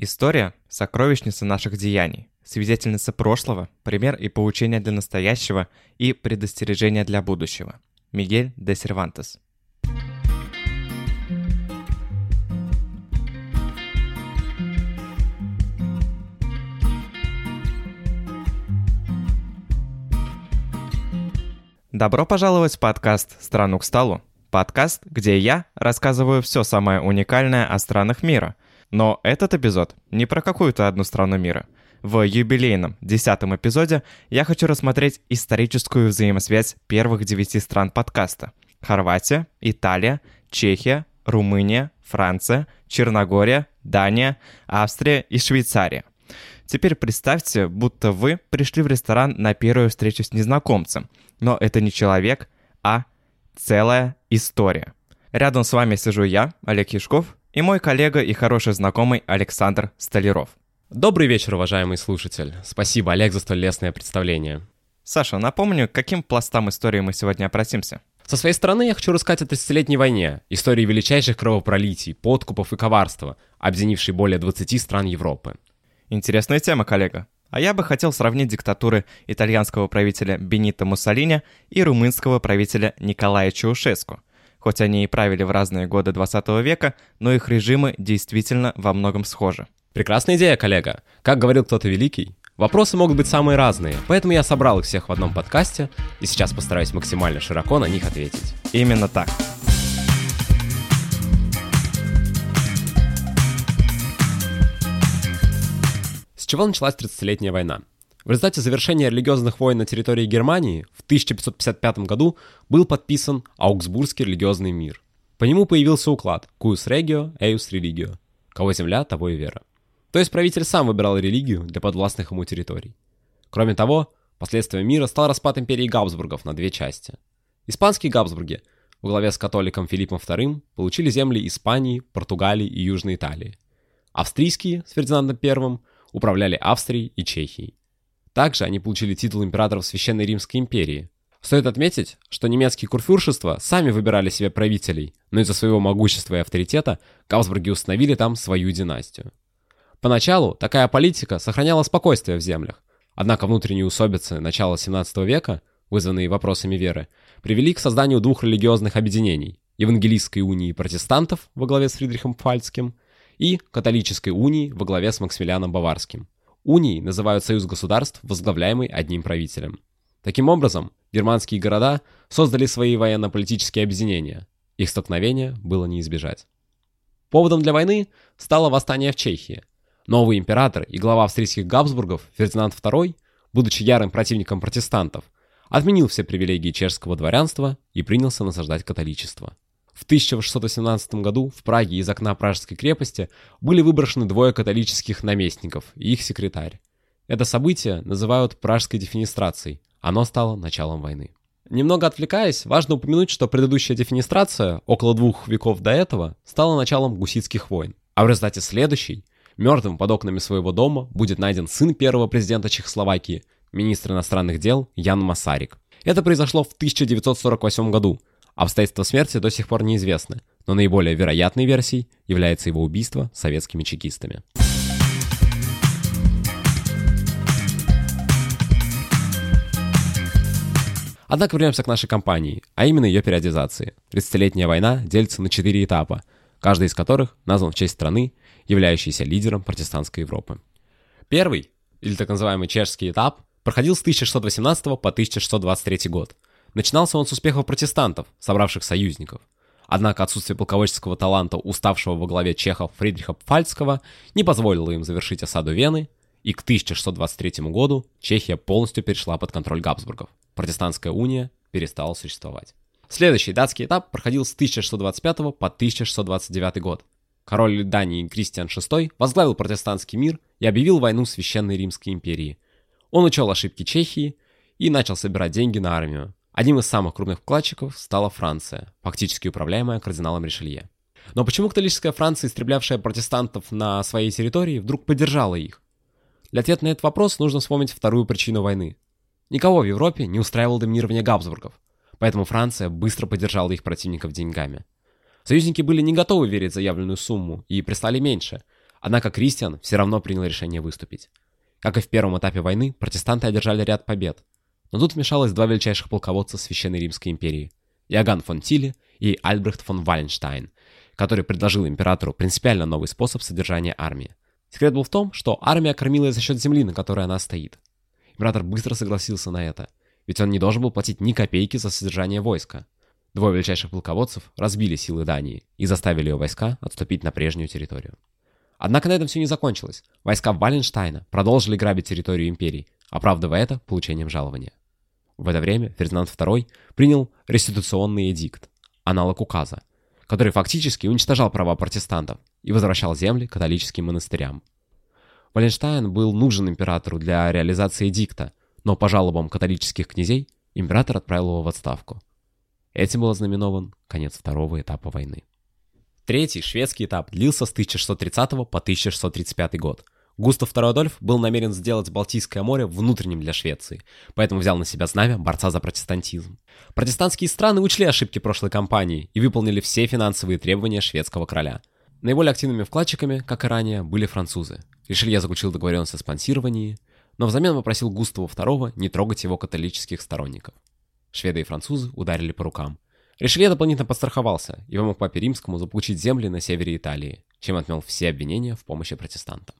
История – сокровищница наших деяний, свидетельница прошлого, пример и поучение для настоящего и предостережение для будущего. Мигель де Сервантес. Добро пожаловать в подкаст «Страну к столу». Подкаст, где я рассказываю все самое уникальное о странах мира – но этот эпизод не про какую-то одну страну мира. В юбилейном десятом эпизоде я хочу рассмотреть историческую взаимосвязь первых девяти стран подкаста. Хорватия, Италия, Чехия, Румыния, Франция, Черногория, Дания, Австрия и Швейцария. Теперь представьте, будто вы пришли в ресторан на первую встречу с незнакомцем, но это не человек, а целая история. Рядом с вами сижу я, Олег Яшков, и мой коллега и хороший знакомый Александр Столяров. Добрый вечер, уважаемый слушатель. Спасибо, Олег, за столь лестное представление. Саша, напомню, к каким пластам истории мы сегодня обратимся? Со своей стороны я хочу рассказать о 30-летней войне, истории величайших кровопролитий, подкупов и коварства, объединившей более 20 стран Европы. Интересная тема, коллега. А я бы хотел сравнить диктатуры итальянского правителя Бенита Муссолини и румынского правителя Николая Чаушеску – Хоть они и правили в разные годы 20 века, но их режимы действительно во многом схожи. Прекрасная идея, коллега. Как говорил кто-то великий, вопросы могут быть самые разные, поэтому я собрал их всех в одном подкасте и сейчас постараюсь максимально широко на них ответить. Именно так. С чего началась 30-летняя война? В результате завершения религиозных войн на территории Германии в 1555 году был подписан Аугсбургский религиозный мир. По нему появился уклад «Cuius regio, eius religio» – «Кого земля, того и вера». То есть правитель сам выбирал религию для подвластных ему территорий. Кроме того, последствием мира стал распад империи Габсбургов на две части. Испанские Габсбурги во главе с католиком Филиппом II получили земли Испании, Португалии и Южной Италии. Австрийские с Фердинандом I управляли Австрией и Чехией. Также они получили титул императоров Священной Римской империи. Стоит отметить, что немецкие курфюршества сами выбирали себе правителей, но из-за своего могущества и авторитета Габсбурги установили там свою династию. Поначалу такая политика сохраняла спокойствие в землях, однако внутренние усобицы начала 17 века, вызванные вопросами веры, привели к созданию двух религиозных объединений – Евангелистской унии протестантов во главе с Фридрихом Пфальцким и Католической унии во главе с Максимилианом Баварским – Унией называют союз государств, возглавляемый одним правителем. Таким образом, германские города создали свои военно-политические объединения. Их столкновения было не избежать. Поводом для войны стало восстание в Чехии. Новый император и глава австрийских Габсбургов Фердинанд II, будучи ярым противником протестантов, отменил все привилегии чешского дворянства и принялся насаждать католичество. В 1618 году в Праге из окна Пражской крепости были выброшены двое католических наместников и их секретарь. Это событие называют Пражской дефинистрацией. Оно стало началом войны. Немного отвлекаясь, важно упомянуть, что предыдущая дефинистрация, около двух веков до этого, стала началом гуситских войн. А в результате следующей, мертвым под окнами своего дома, будет найден сын первого президента Чехословакии, министр иностранных дел Ян Масарик. Это произошло в 1948 году, Обстоятельства смерти до сих пор неизвестны, но наиболее вероятной версией является его убийство советскими чекистами. Однако вернемся к нашей компании, а именно ее периодизации. 30-летняя война делится на четыре этапа, каждый из которых назван в честь страны, являющейся лидером протестантской Европы. Первый, или так называемый чешский этап, проходил с 1618 по 1623 год – Начинался он с успехов протестантов, собравших союзников. Однако отсутствие полководческого таланта уставшего во главе чехов Фридриха Пфальцкого не позволило им завершить осаду Вены, и к 1623 году Чехия полностью перешла под контроль Габсбургов. Протестантская уния перестала существовать. Следующий датский этап проходил с 1625 по 1629 год. Король Дании Кристиан VI возглавил протестантский мир и объявил войну Священной Римской империи. Он учел ошибки Чехии и начал собирать деньги на армию. Одним из самых крупных вкладчиков стала Франция, фактически управляемая кардиналом Ришелье. Но почему католическая Франция, истреблявшая протестантов на своей территории, вдруг поддержала их? Для ответа на этот вопрос нужно вспомнить вторую причину войны. Никого в Европе не устраивало доминирование Габсбургов, поэтому Франция быстро поддержала их противников деньгами. Союзники были не готовы верить заявленную сумму и прислали меньше, Однако Кристиан все равно принял решение выступить. Как и в первом этапе войны, протестанты одержали ряд побед. Но тут вмешалось два величайших полководца Священной Римской империи – Иоганн фон Тиле и Альбрехт фон Валенштайн, который предложил императору принципиально новый способ содержания армии. Секрет был в том, что армия кормилась за счет земли, на которой она стоит. Император быстро согласился на это, ведь он не должен был платить ни копейки за содержание войска. Двое величайших полководцев разбили силы Дании и заставили ее войска отступить на прежнюю территорию. Однако на этом все не закончилось. Войска Валенштайна продолжили грабить территорию империи, оправдывая это получением жалования. В это время Фердинанд II принял реституционный эдикт, аналог указа, который фактически уничтожал права протестантов и возвращал земли католическим монастырям. Валенштайн был нужен императору для реализации эдикта, но по жалобам католических князей император отправил его в отставку. Этим был ознаменован конец второго этапа войны. Третий, шведский этап, длился с 1630 по 1635 год. Густав II Адольф был намерен сделать Балтийское море внутренним для Швеции, поэтому взял на себя знамя борца за протестантизм. Протестантские страны учли ошибки прошлой кампании и выполнили все финансовые требования шведского короля. Наиболее активными вкладчиками, как и ранее, были французы. Ришелье заключил договоренность о спонсировании, но взамен попросил Густава II не трогать его католических сторонников. Шведы и французы ударили по рукам. Ришелье дополнительно подстраховался и помог папе римскому заполучить земли на севере Италии, чем отмел все обвинения в помощи протестантам.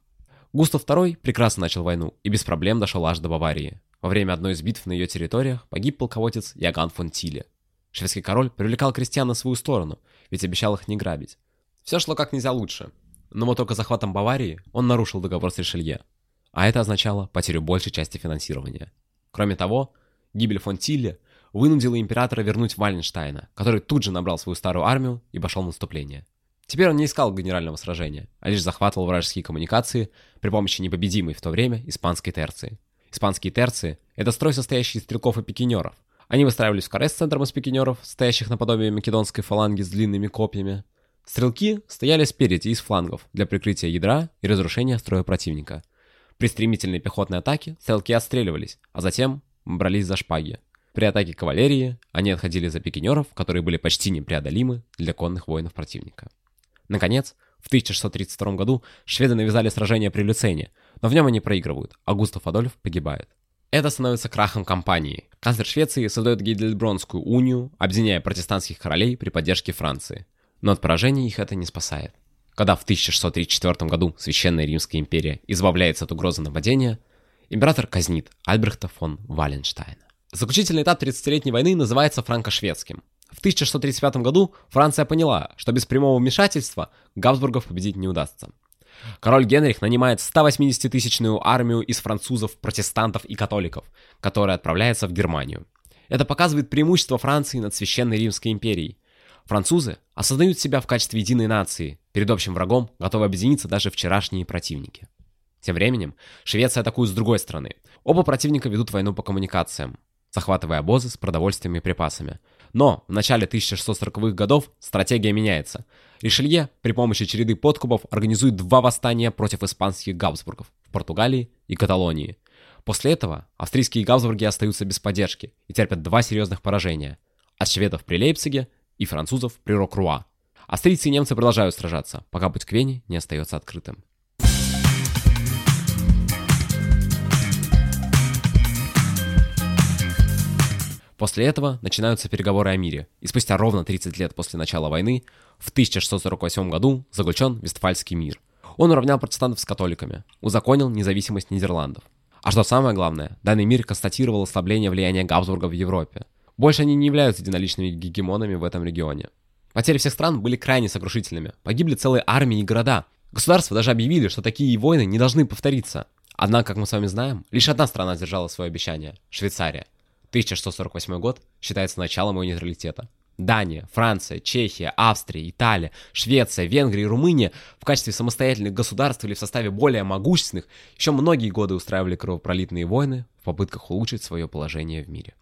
Густав II прекрасно начал войну и без проблем дошел аж до Баварии. Во время одной из битв на ее территориях погиб полководец Яган фон Тиле. Шведский король привлекал крестьян на свою сторону, ведь обещал их не грабить. Все шло как нельзя лучше. Но вот только захватом Баварии он нарушил договор с Ришелье. А это означало потерю большей части финансирования. Кроме того, гибель фон Тилле вынудила императора вернуть Валенштайна, который тут же набрал свою старую армию и пошел в наступление. Теперь он не искал генерального сражения, а лишь захватывал вражеские коммуникации при помощи непобедимой в то время испанской терции. Испанские терции – это строй, состоящий из стрелков и пикинеров. Они выстраивались в каре с центром из пикинеров, стоящих наподобие македонской фаланги с длинными копьями. Стрелки стояли спереди и с флангов для прикрытия ядра и разрушения строя противника. При стремительной пехотной атаке стрелки отстреливались, а затем брались за шпаги. При атаке кавалерии они отходили за пикинеров, которые были почти непреодолимы для конных воинов противника. Наконец, в 1632 году шведы навязали сражение при Люцене, но в нем они проигрывают, а Густав Адольф погибает. Это становится крахом кампании. Канцлер Швеции создает Гейдельбронскую унию, объединяя протестантских королей при поддержке Франции. Но от поражения их это не спасает. Когда в 1634 году Священная Римская империя избавляется от угрозы нападения, император казнит Альбрехта фон Валенштайна. Заключительный этап 30-летней войны называется франко-шведским. В 1635 году Франция поняла, что без прямого вмешательства Габсбургов победить не удастся. Король Генрих нанимает 180-тысячную армию из французов, протестантов и католиков, которая отправляется в Германию. Это показывает преимущество Франции над Священной Римской империей. Французы осознают себя в качестве единой нации, перед общим врагом готовы объединиться даже вчерашние противники. Тем временем Швеция атакует с другой стороны. Оба противника ведут войну по коммуникациям захватывая обозы с продовольствием и припасами. Но в начале 1640-х годов стратегия меняется. Ришелье при помощи череды подкупов организует два восстания против испанских Габсбургов в Португалии и Каталонии. После этого австрийские Габсбурги остаются без поддержки и терпят два серьезных поражения. От шведов при Лейпциге и французов при Рокруа. Австрийцы и немцы продолжают сражаться, пока путь к Вене не остается открытым. После этого начинаются переговоры о мире, и спустя ровно 30 лет после начала войны, в 1648 году заключен Вестфальский мир. Он уравнял протестантов с католиками, узаконил независимость Нидерландов. А что самое главное, данный мир констатировал ослабление влияния Габсбурга в Европе. Больше они не являются единоличными гегемонами в этом регионе. Потери всех стран были крайне сокрушительными. Погибли целые армии и города. Государства даже объявили, что такие войны не должны повториться. Однако, как мы с вами знаем, лишь одна страна сдержала свое обещание – Швейцария. 1648 год считается началом его нейтралитета. Дания, Франция, Чехия, Австрия, Италия, Швеция, Венгрия и Румыния в качестве самостоятельных государств или в составе более могущественных еще многие годы устраивали кровопролитные войны в попытках улучшить свое положение в мире.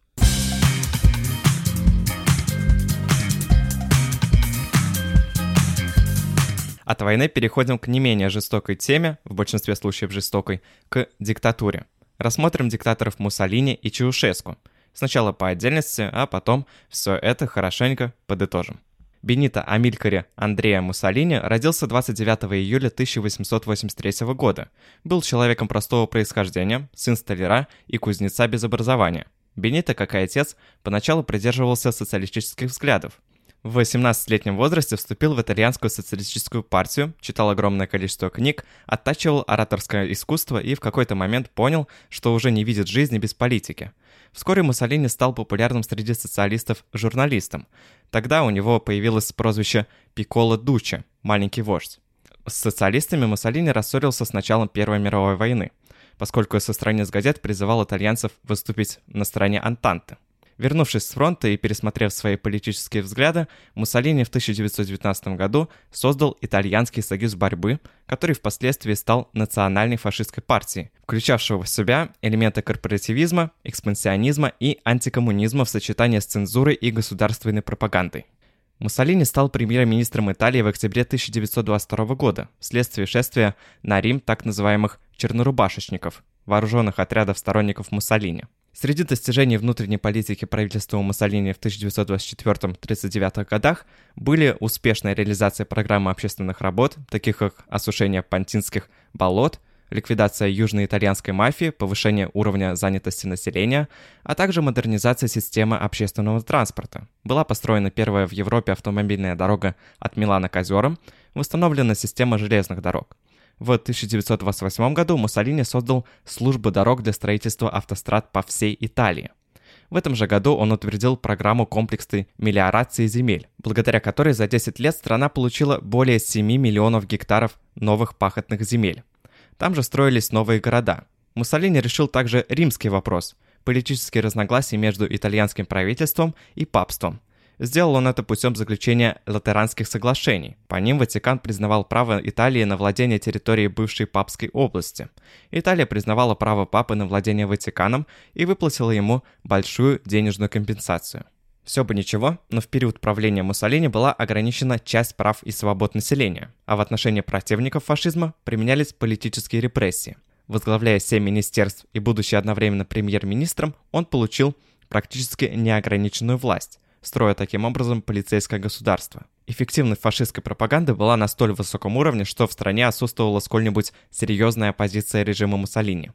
От войны переходим к не менее жестокой теме, в большинстве случаев жестокой, к диктатуре. Рассмотрим диктаторов Муссолини и Чаушеску – Сначала по отдельности, а потом все это хорошенько подытожим. Бенито Амилькаре Андреа Муссолини родился 29 июля 1883 года. Был человеком простого происхождения, сын столяра и кузнеца без образования. Бенито, как и отец, поначалу придерживался социалистических взглядов. В 18-летнем возрасте вступил в итальянскую социалистическую партию, читал огромное количество книг, оттачивал ораторское искусство и в какой-то момент понял, что уже не видит жизни без политики. Вскоре Муссолини стал популярным среди социалистов журналистом. Тогда у него появилось прозвище «Пикколо Дуче» – «маленький вождь». С социалистами Муссолини рассорился с началом Первой мировой войны, поскольку со страниц газет призывал итальянцев выступить на стороне Антанты. Вернувшись с фронта и пересмотрев свои политические взгляды, Муссолини в 1919 году создал Итальянский союз борьбы, который впоследствии стал национальной фашистской партией, включавшего в себя элементы корпоративизма, экспансионизма и антикоммунизма в сочетании с цензурой и государственной пропагандой. Муссолини стал премьер-министром Италии в октябре 1922 года вследствие шествия на Рим так называемых «чернорубашечников», вооруженных отрядов сторонников Муссолини – Среди достижений внутренней политики правительства Муссолини в 1924-39 годах были успешная реализация программы общественных работ, таких как осушение пантинских болот, ликвидация южноитальянской мафии, повышение уровня занятости населения, а также модернизация системы общественного транспорта. Была построена первая в Европе автомобильная дорога от Милана к озерам, восстановлена система железных дорог. В 1928 году Муссолини создал службу дорог для строительства автострад по всей Италии. В этом же году он утвердил программу комплексной мелиорации земель, благодаря которой за 10 лет страна получила более 7 миллионов гектаров новых пахотных земель. Там же строились новые города. Муссолини решил также римский вопрос – политические разногласия между итальянским правительством и папством, Сделал он это путем заключения латеранских соглашений. По ним Ватикан признавал право Италии на владение территорией бывшей папской области. Италия признавала право папы на владение Ватиканом и выплатила ему большую денежную компенсацию. Все бы ничего, но в период правления Муссолини была ограничена часть прав и свобод населения, а в отношении противников фашизма применялись политические репрессии. Возглавляя семь министерств и будучи одновременно премьер-министром, он получил практически неограниченную власть строя таким образом полицейское государство. Эффективность фашистской пропаганды была на столь высоком уровне, что в стране отсутствовала сколь-нибудь серьезная оппозиция режима Муссолини.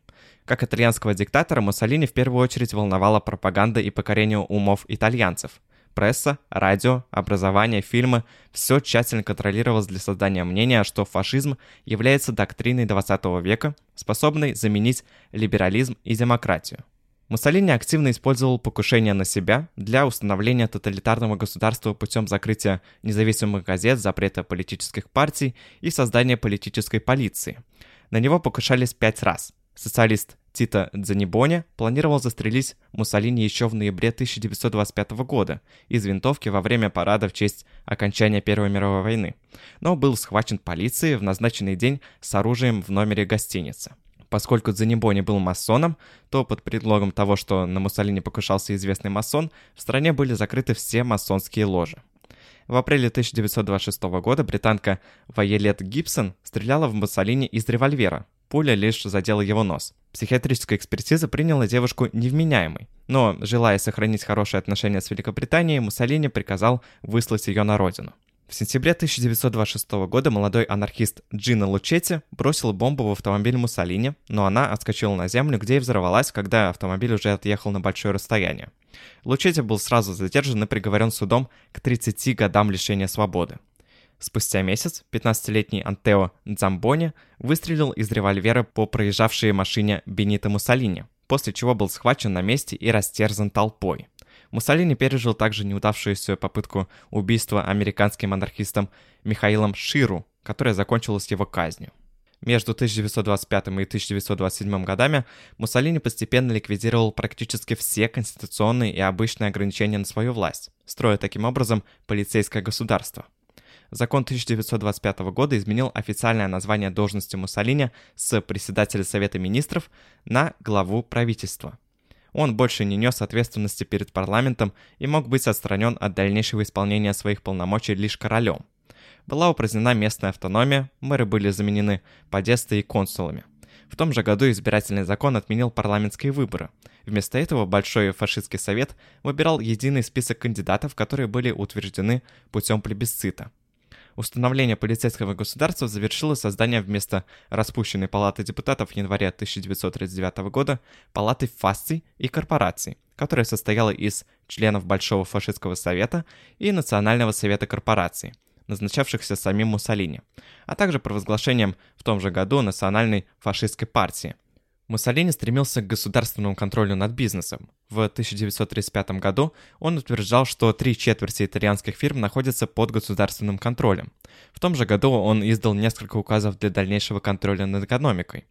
Как итальянского диктатора, Муссолини в первую очередь волновала пропаганда и покорение умов итальянцев. Пресса, радио, образование, фильмы – все тщательно контролировалось для создания мнения, что фашизм является доктриной 20 века, способной заменить либерализм и демократию. Муссолини активно использовал покушение на себя для установления тоталитарного государства путем закрытия независимых газет, запрета политических партий и создания политической полиции. На него покушались пять раз. Социалист Тита Дзанибони планировал застрелить Муссолини еще в ноябре 1925 года из винтовки во время парада в честь окончания Первой мировой войны, но был схвачен полицией в назначенный день с оружием в номере гостиницы. Поскольку Дзанибони был масоном, то под предлогом того, что на Муссолини покушался известный масон, в стране были закрыты все масонские ложи. В апреле 1926 года британка Вайолет Гибсон стреляла в Муссолини из револьвера. Пуля лишь задела его нос. Психиатрическая экспертиза приняла девушку невменяемой, но, желая сохранить хорошие отношения с Великобританией, Муссолини приказал выслать ее на родину. В сентябре 1926 года молодой анархист Джино Лучетти бросил бомбу в автомобиль Муссолини, но она отскочила на землю, где и взорвалась, когда автомобиль уже отъехал на большое расстояние. Лучетти был сразу задержан и приговорен судом к 30 годам лишения свободы. Спустя месяц 15-летний Антео Дзамбони выстрелил из револьвера по проезжавшей машине Бенита Муссолини, после чего был схвачен на месте и растерзан толпой. Муссолини пережил также неудавшуюся попытку убийства американским анархистом Михаилом Ширу, которая закончилась его казнью. Между 1925 и 1927 годами Муссолини постепенно ликвидировал практически все конституционные и обычные ограничения на свою власть, строя таким образом полицейское государство. Закон 1925 года изменил официальное название должности Муссолини с председателя Совета министров на главу правительства – он больше не нес ответственности перед парламентом и мог быть отстранен от дальнейшего исполнения своих полномочий лишь королем. Была упразднена местная автономия, мэры были заменены подестой и консулами. В том же году избирательный закон отменил парламентские выборы. Вместо этого Большой фашистский совет выбирал единый список кандидатов, которые были утверждены путем плебисцита. Установление полицейского государства завершило создание вместо распущенной палаты депутатов в январе 1939 года палаты фасций и корпораций, которая состояла из членов Большого фашистского совета и Национального совета корпораций, назначавшихся самим Муссолини, а также провозглашением в том же году Национальной фашистской партии. Муссолини стремился к государственному контролю над бизнесом. В 1935 году он утверждал, что три четверти итальянских фирм находятся под государственным контролем. В том же году он издал несколько указов для дальнейшего контроля над экономикой.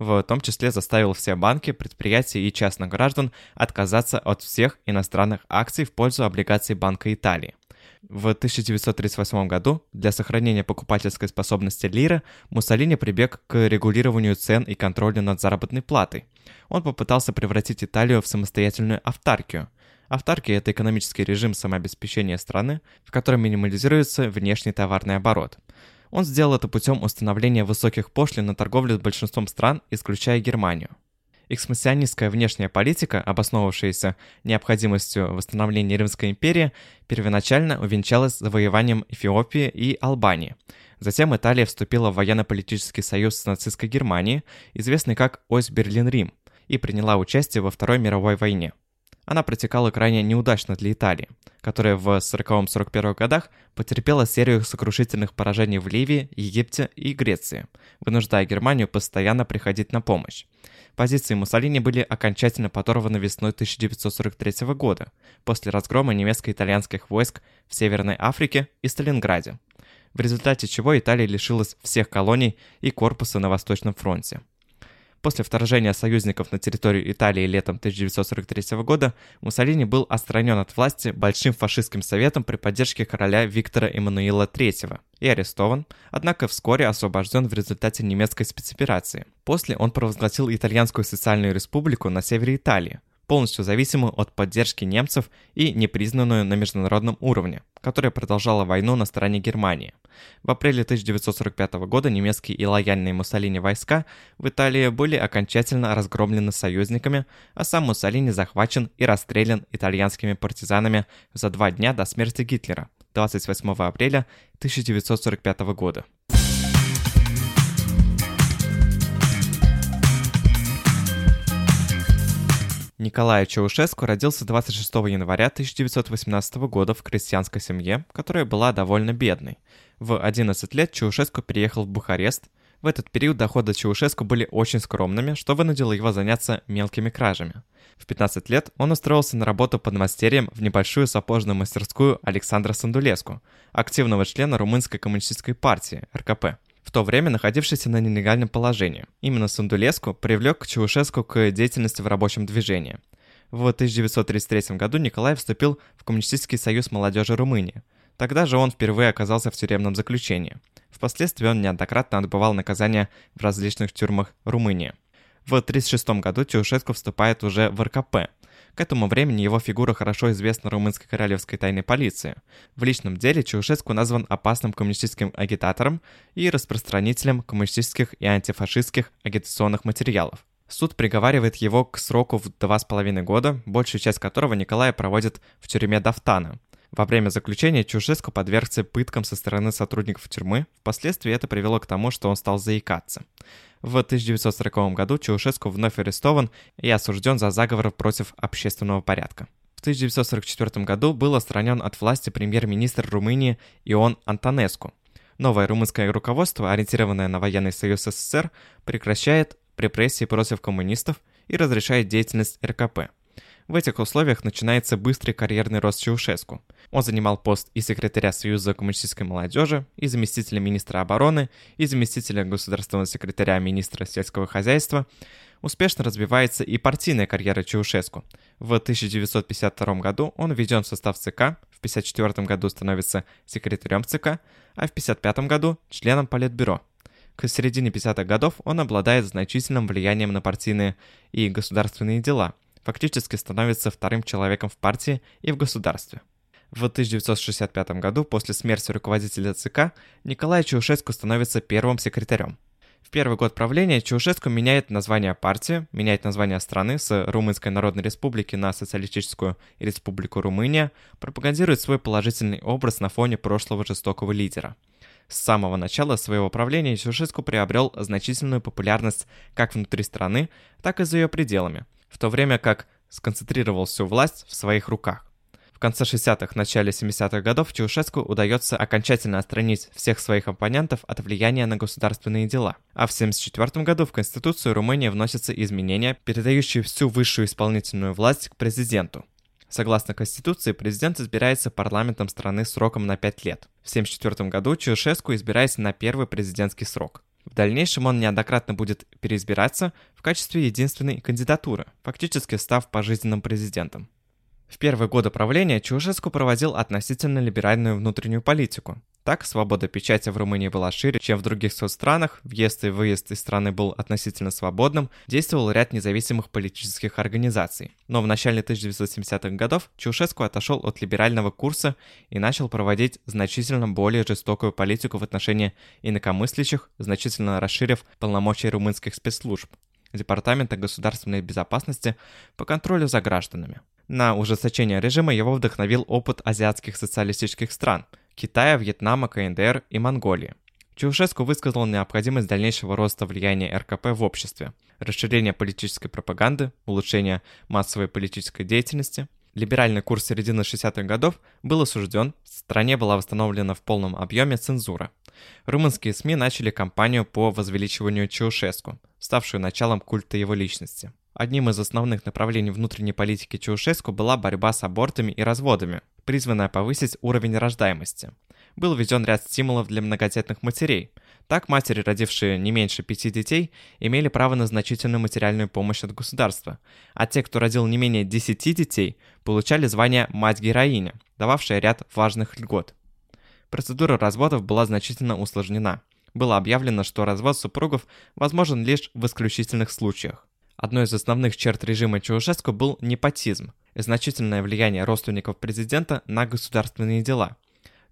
В том числе заставил все банки, предприятия и частных граждан отказаться от всех иностранных акций в пользу облигаций Банка Италии. В 1938 году для сохранения покупательской способности лиры Муссолини прибег к регулированию цен и контролю над заработной платой. Он попытался превратить Италию в самостоятельную автаркию. Автаркия – это экономический режим самообеспечения страны, в котором минимализируется внешний товарный оборот. Он сделал это путем установления высоких пошлин на торговлю с большинством стран, исключая Германию. Экспансионистская внешняя политика, обосновавшаяся необходимостью восстановления Римской империи, первоначально увенчалась завоеванием Эфиопии и Албании. Затем Италия вступила в военно-политический союз с нацистской Германией, известный как Ось Берлин-Рим, и приняла участие во Второй мировой войне. Она протекала крайне неудачно для Италии, которая в 40-41 годах потерпела серию сокрушительных поражений в Ливии, Египте и Греции, вынуждая Германию постоянно приходить на помощь. Позиции Муссолини были окончательно подорваны весной 1943 года, после разгрома немецко-итальянских войск в Северной Африке и Сталинграде, в результате чего Италия лишилась всех колоний и корпуса на Восточном фронте. После вторжения союзников на территорию Италии летом 1943 года Муссолини был отстранен от власти Большим фашистским советом при поддержке короля Виктора Эммануила III и арестован, однако вскоре освобожден в результате немецкой спецоперации. После он провозгласил Итальянскую социальную республику на севере Италии, полностью зависимую от поддержки немцев и непризнанную на международном уровне, которая продолжала войну на стороне Германии. В апреле 1945 года немецкие и лояльные Муссолини войска в Италии были окончательно разгромлены союзниками, а сам Муссолини захвачен и расстрелян итальянскими партизанами за два дня до смерти Гитлера, 28 апреля 1945 года. Николай Чаушеску родился 26 января 1918 года в крестьянской семье, которая была довольно бедной. В 11 лет Чаушеску переехал в Бухарест. В этот период доходы Чаушеску были очень скромными, что вынудило его заняться мелкими кражами. В 15 лет он устроился на работу под мастерием в небольшую сапожную мастерскую Александра Сандулеску, активного члена Румынской коммунистической партии, РКП то время находившийся на нелегальном положении. Именно Сандулеску привлек Чаушеску к деятельности в рабочем движении. В 1933 году Николай вступил в Коммунистический союз молодежи Румынии. Тогда же он впервые оказался в тюремном заключении. Впоследствии он неоднократно отбывал наказания в различных тюрьмах Румынии. В 1936 году Чаушеску вступает уже в РКП, к этому времени его фигура хорошо известна румынской королевской тайной полиции. В личном деле Чаушеску назван опасным коммунистическим агитатором и распространителем коммунистических и антифашистских агитационных материалов. Суд приговаривает его к сроку в два с половиной года, большую часть которого Николай проводит в тюрьме Дафтана. Во время заключения Чушеску подвергся пыткам со стороны сотрудников тюрьмы, впоследствии это привело к тому, что он стал заикаться. В 1940 году Чаушеску вновь арестован и осужден за заговор против общественного порядка. В 1944 году был отстранен от власти премьер-министр Румынии Ион Антонеску. Новое румынское руководство, ориентированное на военный союз СССР, прекращает репрессии против коммунистов и разрешает деятельность РКП. В этих условиях начинается быстрый карьерный рост Чаушеску. Он занимал пост и секретаря Союза коммунистической молодежи, и заместителя министра обороны, и заместителя государственного секретаря министра сельского хозяйства. Успешно развивается и партийная карьера Чаушеску. В 1952 году он введен в состав ЦК, в 1954 году становится секретарем ЦК, а в 1955 году членом Политбюро. К середине 50-х годов он обладает значительным влиянием на партийные и государственные дела – фактически становится вторым человеком в партии и в государстве. В 1965 году, после смерти руководителя ЦК, Николай Чаушеску становится первым секретарем. В первый год правления Чаушеску меняет название партии, меняет название страны с Румынской Народной Республики на Социалистическую Республику Румыния, пропагандирует свой положительный образ на фоне прошлого жестокого лидера. С самого начала своего правления Чаушеску приобрел значительную популярность как внутри страны, так и за ее пределами, в то время как сконцентрировал всю власть в своих руках. В конце 60-х, начале 70-х годов Чаушеску удается окончательно отстранить всех своих оппонентов от влияния на государственные дела. А в 1974 году в Конституцию Румынии вносятся изменения, передающие всю высшую исполнительную власть к президенту. Согласно Конституции, президент избирается парламентом страны сроком на 5 лет. В 1974 году Чаушеску избирается на первый президентский срок. В дальнейшем он неоднократно будет переизбираться в качестве единственной кандидатуры, фактически став пожизненным президентом. В первые годы правления Чаушеску проводил относительно либеральную внутреннюю политику. Так, свобода печати в Румынии была шире, чем в других соцстранах, въезд и выезд из страны был относительно свободным, действовал ряд независимых политических организаций. Но в начале 1970-х годов Чаушеску отошел от либерального курса и начал проводить значительно более жестокую политику в отношении инакомыслящих, значительно расширив полномочия румынских спецслужб. Департамента государственной безопасности по контролю за гражданами. На ужесточение режима его вдохновил опыт азиатских социалистических стран – Китая, Вьетнама, КНДР и Монголии. Чаушеску высказал необходимость дальнейшего роста влияния РКП в обществе, расширения политической пропаганды, улучшения массовой политической деятельности. Либеральный курс середины 60-х годов был осужден, в стране была восстановлена в полном объеме цензура. Румынские СМИ начали кампанию по возвеличиванию Чаушеску, ставшую началом культа его личности. Одним из основных направлений внутренней политики Чаушеску была борьба с абортами и разводами, призванная повысить уровень рождаемости. Был введен ряд стимулов для многодетных матерей. Так, матери, родившие не меньше пяти детей, имели право на значительную материальную помощь от государства, а те, кто родил не менее десяти детей, получали звание «мать-героиня», дававшее ряд важных льгот. Процедура разводов была значительно усложнена. Было объявлено, что развод супругов возможен лишь в исключительных случаях. Одной из основных черт режима Чаушеску был непотизм – значительное влияние родственников президента на государственные дела.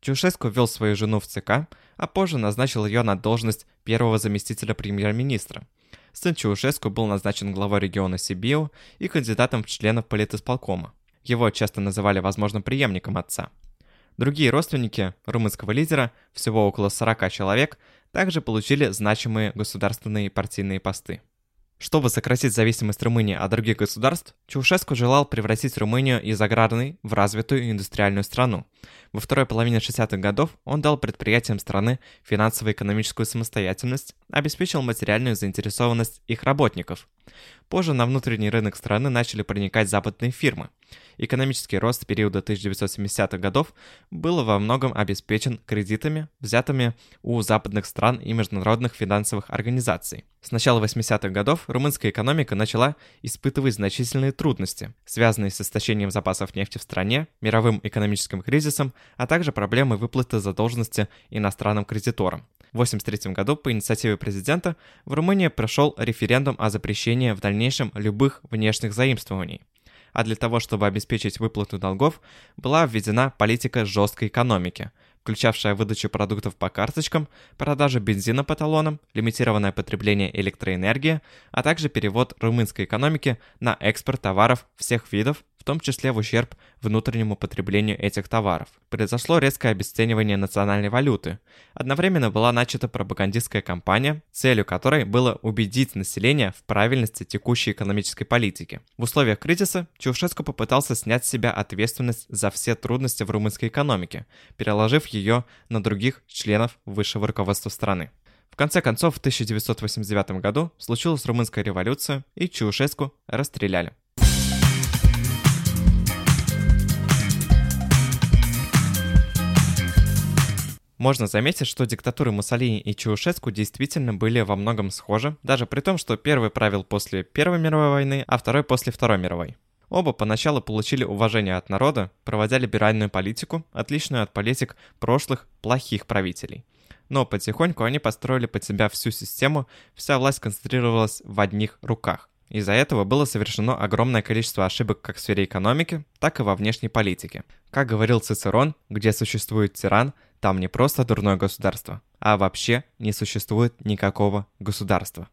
Чаушеску ввел свою жену в ЦК, а позже назначил ее на должность первого заместителя премьер-министра. Сын Чаушеску был назначен главой региона Сибио и кандидатом в членов политисполкома. Его часто называли возможным преемником отца. Другие родственники румынского лидера, всего около 40 человек, также получили значимые государственные и партийные посты. Чтобы сократить зависимость Румынии от других государств, Чаушеску желал превратить Румынию из аграрной в развитую индустриальную страну. Во второй половине 60-х годов он дал предприятиям страны финансово-экономическую самостоятельность, обеспечил материальную заинтересованность их работников. Позже на внутренний рынок страны начали проникать западные фирмы. Экономический рост периода 1970-х годов был во многом обеспечен кредитами, взятыми у западных стран и международных финансовых организаций. С начала 80-х годов румынская экономика начала испытывать значительные трудности, связанные с истощением запасов нефти в стране, мировым экономическим кризисом, а также проблемой выплаты задолженности иностранным кредиторам. В 1983 году по инициативе президента в Румынии прошел референдум о запрещении в дальнейшем любых внешних заимствований а для того, чтобы обеспечить выплату долгов, была введена политика жесткой экономики, включавшая выдачу продуктов по карточкам, продажу бензина по талонам, лимитированное потребление электроэнергии, а также перевод румынской экономики на экспорт товаров всех видов, в том числе в ущерб внутреннему потреблению этих товаров. Произошло резкое обесценивание национальной валюты. Одновременно была начата пропагандистская кампания, целью которой было убедить население в правильности текущей экономической политики. В условиях кризиса Чаушеску попытался снять с себя ответственность за все трудности в румынской экономике, переложив ее на других членов высшего руководства страны. В конце концов, в 1989 году случилась румынская революция, и Чаушеску расстреляли. Можно заметить, что диктатуры Муссолини и Чаушеску действительно были во многом схожи, даже при том, что первый правил после Первой мировой войны, а второй после Второй мировой. Оба поначалу получили уважение от народа, проводя либеральную политику, отличную от политик прошлых плохих правителей. Но потихоньку они построили под себя всю систему, вся власть концентрировалась в одних руках. Из-за этого было совершено огромное количество ошибок как в сфере экономики, так и во внешней политике. Как говорил Цицерон, где существует тиран, там не просто дурное государство, а вообще не существует никакого государства.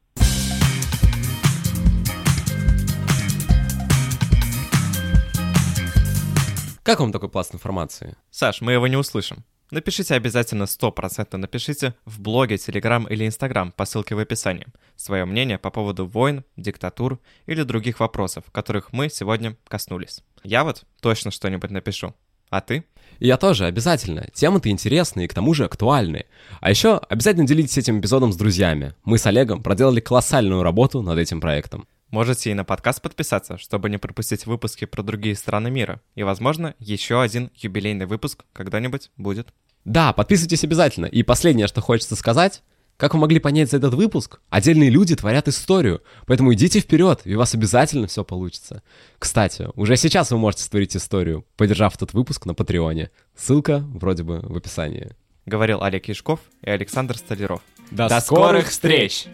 Как вам такой пласт информации? Саш, мы его не услышим. Напишите обязательно 100% напишите в блоге, Телеграм или Инстаграм по ссылке в описании свое мнение по поводу войн, диктатур или других вопросов, которых мы сегодня коснулись. Я вот точно что-нибудь напишу. А ты? И я тоже, обязательно. Темы-то интересные и к тому же актуальные. А еще обязательно делитесь этим эпизодом с друзьями. Мы с Олегом проделали колоссальную работу над этим проектом. Можете и на подкаст подписаться, чтобы не пропустить выпуски про другие страны мира. И, возможно, еще один юбилейный выпуск когда-нибудь будет. Да, подписывайтесь обязательно. И последнее, что хочется сказать. Как вы могли понять за этот выпуск, отдельные люди творят историю, поэтому идите вперед, и у вас обязательно все получится. Кстати, уже сейчас вы можете створить историю, поддержав этот выпуск на Патреоне. Ссылка вроде бы в описании. Говорил Олег Яшков и Александр Столяров. До, До скорых встреч!